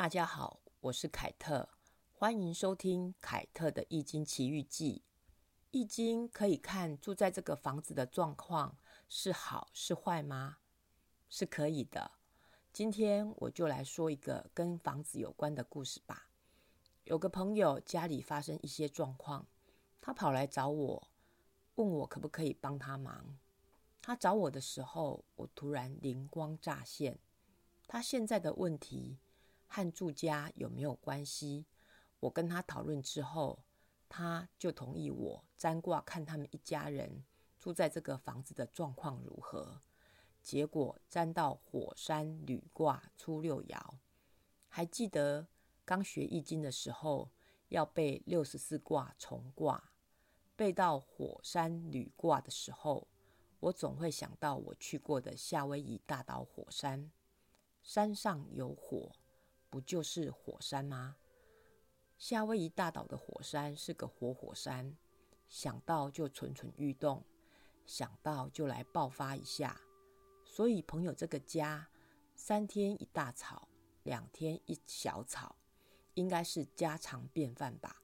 大家好，我是凯特，欢迎收听凯特的《易经奇遇记》。易经可以看住在这个房子的状况是好是坏吗？是可以的。今天我就来说一个跟房子有关的故事吧。有个朋友家里发生一些状况，他跑来找我，问我可不可以帮他忙。他找我的时候，我突然灵光乍现，他现在的问题。和住家有没有关系？我跟他讨论之后，他就同意我占卦看他们一家人住在这个房子的状况如何。结果占到火山旅卦初六爻。还记得刚学易经的时候要背六十四卦重卦，背到火山旅卦的时候，我总会想到我去过的夏威夷大岛火山，山上有火。不就是火山吗？夏威夷大岛的火山是个活火山，想到就蠢蠢欲动，想到就来爆发一下。所以朋友这个家，三天一大吵，两天一小吵，应该是家常便饭吧。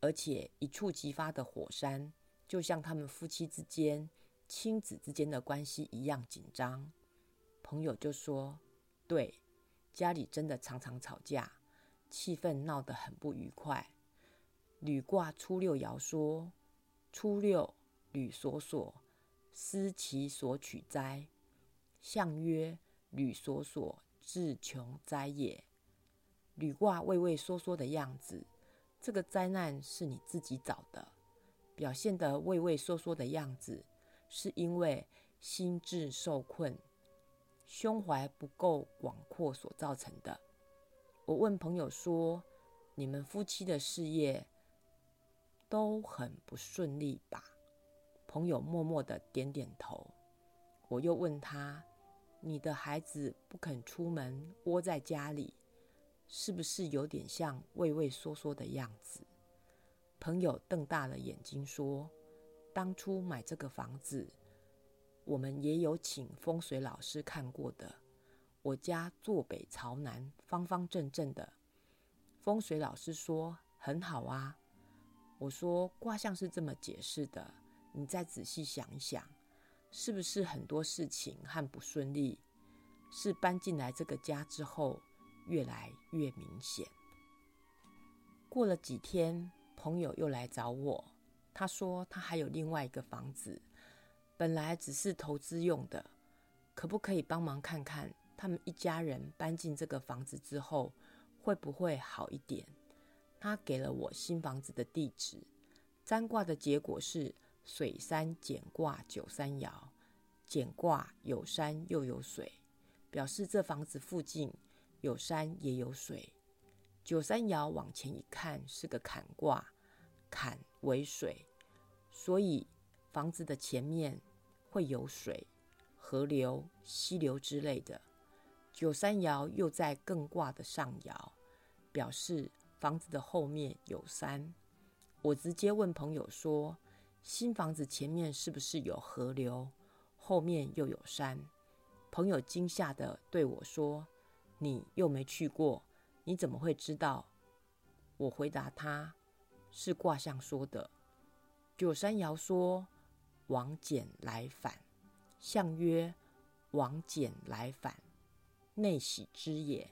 而且一触即发的火山，就像他们夫妻之间、亲子之间的关系一样紧张。朋友就说：“对。”家里真的常常吵架，气氛闹得很不愉快。履卦初六爻说：“初六，履所所，思其所取哉。”象曰：“履所所，自穷哉也。”履卦畏畏缩缩的样子，这个灾难是你自己找的。表现得畏畏缩缩的样子，是因为心智受困。胸怀不够广阔所造成的。我问朋友说：“你们夫妻的事业都很不顺利吧？”朋友默默的点点头。我又问他：“你的孩子不肯出门，窝在家里，是不是有点像畏畏缩缩的样子？”朋友瞪大了眼睛说：“当初买这个房子。”我们也有请风水老师看过的。我家坐北朝南，方方正正的。风水老师说很好啊。我说卦象是这么解释的，你再仔细想一想，是不是很多事情和不顺利，是搬进来这个家之后越来越明显？过了几天，朋友又来找我，他说他还有另外一个房子。本来只是投资用的，可不可以帮忙看看他们一家人搬进这个房子之后会不会好一点？他给了我新房子的地址，占卦的结果是水山简卦九三爻，简卦有山又有水，表示这房子附近有山也有水。九三爻往前一看是个坎卦，坎为水，所以。房子的前面会有水、河流、溪流之类的。九三爻又在艮卦的上爻，表示房子的后面有山。我直接问朋友说：“新房子前面是不是有河流，后面又有山？”朋友惊吓的对我说：“你又没去过，你怎么会知道？”我回答他：“是卦象说的。”九三爻说。王简来返，象曰：往简来返，内喜之也。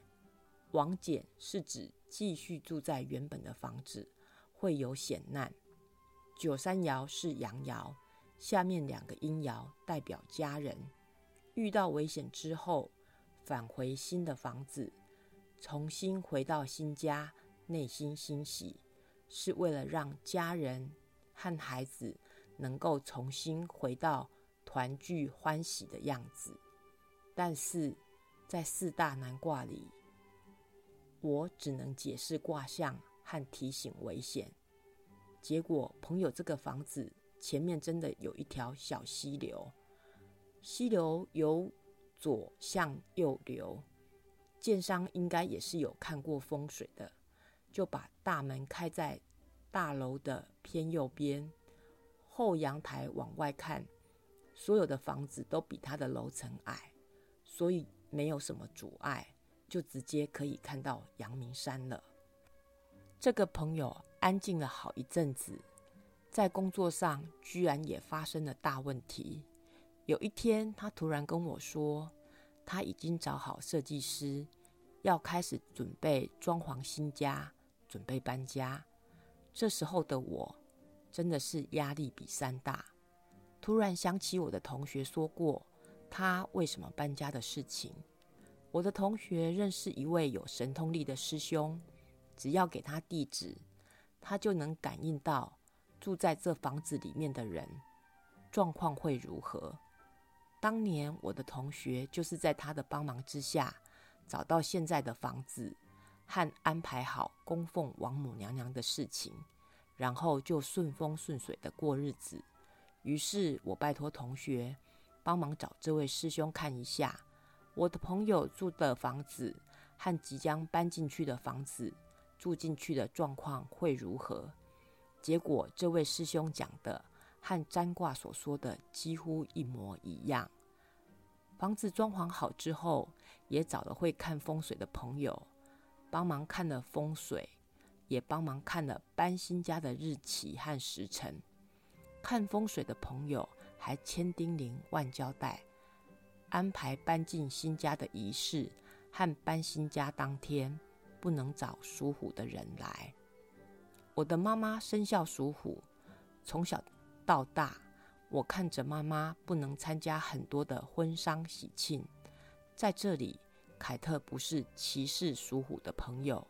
王简是指继续住在原本的房子，会有险难。九三爻是阳爻，下面两个阴爻代表家人，遇到危险之后，返回新的房子，重新回到新家，内心欣喜，是为了让家人和孩子。能够重新回到团聚欢喜的样子，但是在四大难卦里，我只能解释卦象和提醒危险。结果朋友这个房子前面真的有一条小溪流，溪流由左向右流，建商应该也是有看过风水的，就把大门开在大楼的偏右边。后阳台往外看，所有的房子都比他的楼层矮，所以没有什么阻碍，就直接可以看到阳明山了。这个朋友安静了好一阵子，在工作上居然也发生了大问题。有一天，他突然跟我说，他已经找好设计师，要开始准备装潢新家，准备搬家。这时候的我，真的是压力比山大。突然想起我的同学说过，他为什么搬家的事情。我的同学认识一位有神通力的师兄，只要给他地址，他就能感应到住在这房子里面的人状况会如何。当年我的同学就是在他的帮忙之下，找到现在的房子和安排好供奉王母娘娘的事情，然后就顺风顺水的过日子。于是我拜托同学帮忙找这位师兄看一下，我的朋友住的房子和即将搬进去的房子住进去的状况会如何。结果这位师兄讲的。和占卦所说的几乎一模一样。房子装潢好之后，也找了会看风水的朋友帮忙看了风水，也帮忙看了搬新家的日期和时辰。看风水的朋友还千叮咛万交代，安排搬进新家的仪式和搬新家当天不能找属虎的人来。我的妈妈生肖属虎，从小。到大，我看着妈妈不能参加很多的婚丧喜庆，在这里，凯特不是歧视属虎的朋友，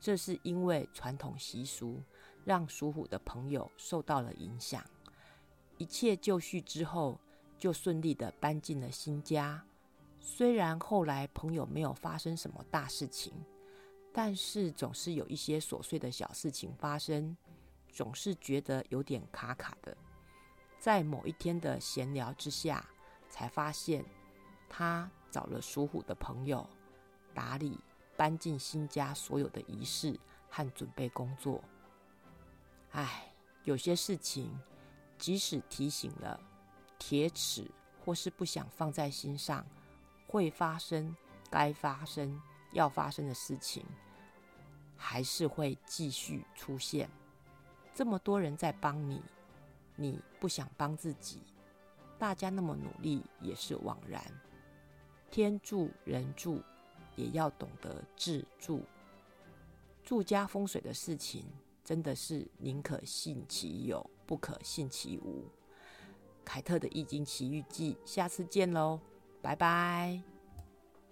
这是因为传统习俗让属虎的朋友受到了影响。一切就绪之后，就顺利的搬进了新家。虽然后来朋友没有发生什么大事情，但是总是有一些琐碎的小事情发生。总是觉得有点卡卡的，在某一天的闲聊之下，才发现他找了属虎的朋友打理搬进新家所有的仪式和准备工作。唉，有些事情即使提醒了、铁齿或是不想放在心上，会发生、该发生、要发生的事情，还是会继续出现。这么多人在帮你，你不想帮自己，大家那么努力也是枉然。天助人助，也要懂得自助。住家风水的事情，真的是宁可信其有，不可信其无。凯特的易经奇遇记，下次见喽，拜拜。